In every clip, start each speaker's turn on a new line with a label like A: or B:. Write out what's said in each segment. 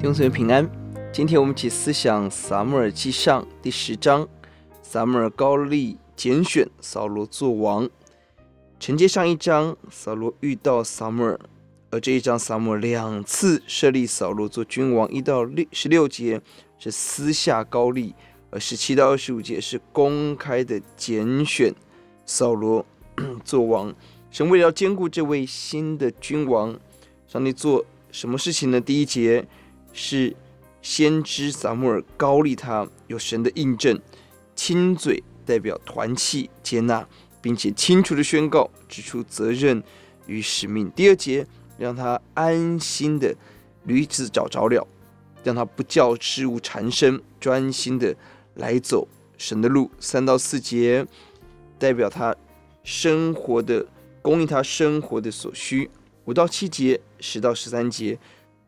A: 兄姊妹平安。今天我们一起思想撒母耳记上第十章，撒母耳高立拣选扫罗做王。承接上一章，扫罗遇到撒母耳，而这一章撒母耳两次设立扫罗做君王，一到六十六节是私下高立，而十七到二十五节是公开的拣选扫罗 做王。神为了要坚固这位新的君王，上帝做什么事情呢？第一节是先知撒母耳高利他，有神的印证，亲嘴代表团契接纳，并且清楚的宣告，指出责任与使命。第二节让他安心的驴子找着了，让他不叫事物缠身，专心的来走神的路。三到四节代表他生活的。供应他生活的所需，五到七节，十到十三节，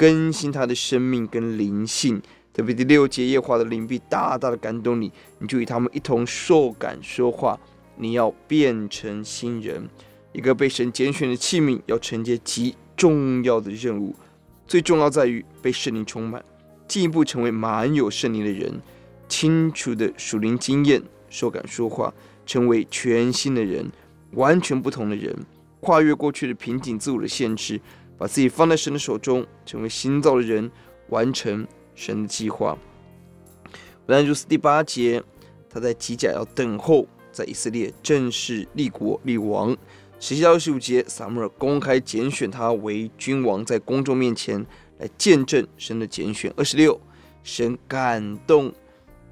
A: 更新他的生命跟灵性。特别第六节，耶和华的灵必大大的感动你，你就与他们一同受感说话。你要变成新人，一个被神拣选的器皿，要承接极重要的任务。最重要在于被圣灵充满，进一步成为满有圣灵的人，清楚的属灵经验，受感说话，成为全新的人。完全不同的人，跨越过去的瓶颈、自我的限制，把自己放在神的手中，成为新造的人，完成神的计划。不然如此，第八节，他在吉甲要等候，在以色列正式立国立王。十七到十五节，撒母耳公开拣选他为君王，在公众面前来见证神的拣选。二十六，神感动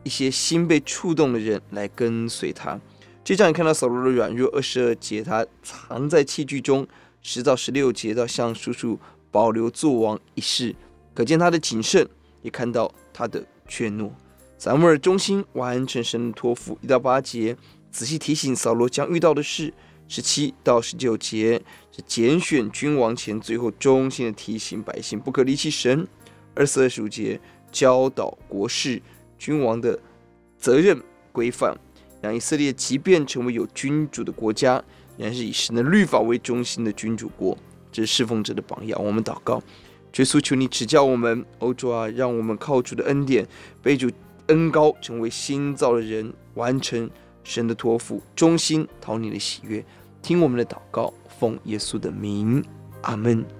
A: 一些心被触动的人来跟随他。这章你看到扫罗的软弱，二十二节他藏在器具中，十到十六节到向叔叔保留作王一事，可见他的谨慎，也看到他的怯懦。撒母耳忠心完成神的托付，一到八节仔细提醒扫罗将遇到的事，十七到十九节是拣选君王前最后忠心的提醒百姓不可离弃神，二十四二十五节教导国事君王的责任规范。让以色列即便成为有君主的国家，仍是以神的律法为中心的君主国，这是侍奉者的榜样。我们祷告，耶稣求你指教我们，欧洲啊，让我们靠主的恩典，背主恩高，成为新造的人，完成神的托付，忠心讨你的喜悦。听我们的祷告，奉耶稣的名，阿门。